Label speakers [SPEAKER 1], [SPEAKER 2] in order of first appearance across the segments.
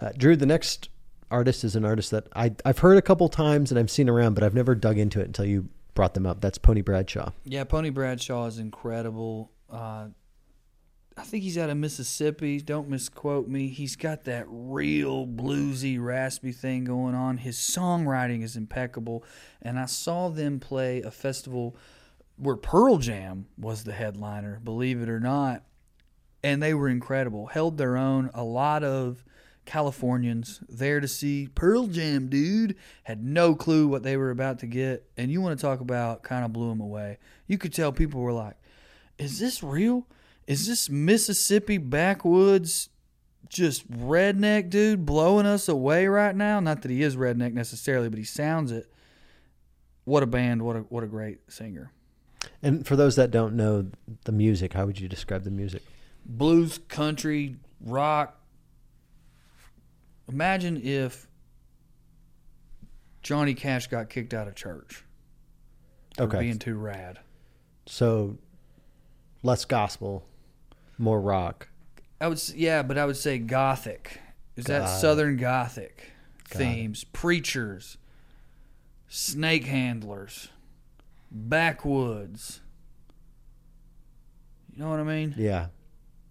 [SPEAKER 1] Uh, Drew, the next artist is an artist that I, I've heard a couple times and I've seen around, but I've never dug into it until you brought them up. That's Pony Bradshaw.
[SPEAKER 2] Yeah, Pony Bradshaw is incredible. Uh, I think he's out of Mississippi. Don't misquote me. He's got that real bluesy, raspy thing going on. His songwriting is impeccable. And I saw them play a festival where Pearl Jam was the headliner, believe it or not. And they were incredible. Held their own. A lot of Californians there to see Pearl Jam, dude. Had no clue what they were about to get. And you want to talk about kind of blew them away. You could tell people were like, is this real? Is this Mississippi backwoods just redneck dude blowing us away right now? Not that he is redneck necessarily, but he sounds it. What a band, what a what a great singer.
[SPEAKER 1] And for those that don't know the music, how would you describe the music?
[SPEAKER 2] Blues, country, rock. Imagine if Johnny Cash got kicked out of church. For
[SPEAKER 1] Okay.
[SPEAKER 2] being too rad.
[SPEAKER 1] So less gospel, more rock.
[SPEAKER 2] I would s- yeah, but I would say gothic. Is that
[SPEAKER 1] Got it.
[SPEAKER 2] Southern Gothic
[SPEAKER 1] Got it.
[SPEAKER 2] themes? Preachers, snake handlers, backwoods. You know what I mean?
[SPEAKER 1] Yeah.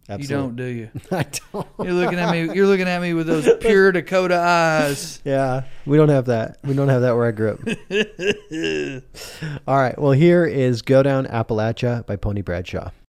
[SPEAKER 2] You don't, do you?
[SPEAKER 1] I don't.
[SPEAKER 2] You're looking at me. You're looking at me with those pure Dakota eyes.
[SPEAKER 1] Yeah, we don't have that. We don't have that where I grew up. All right. Well, here is Go Down Appalachia by Pony Bradshaw.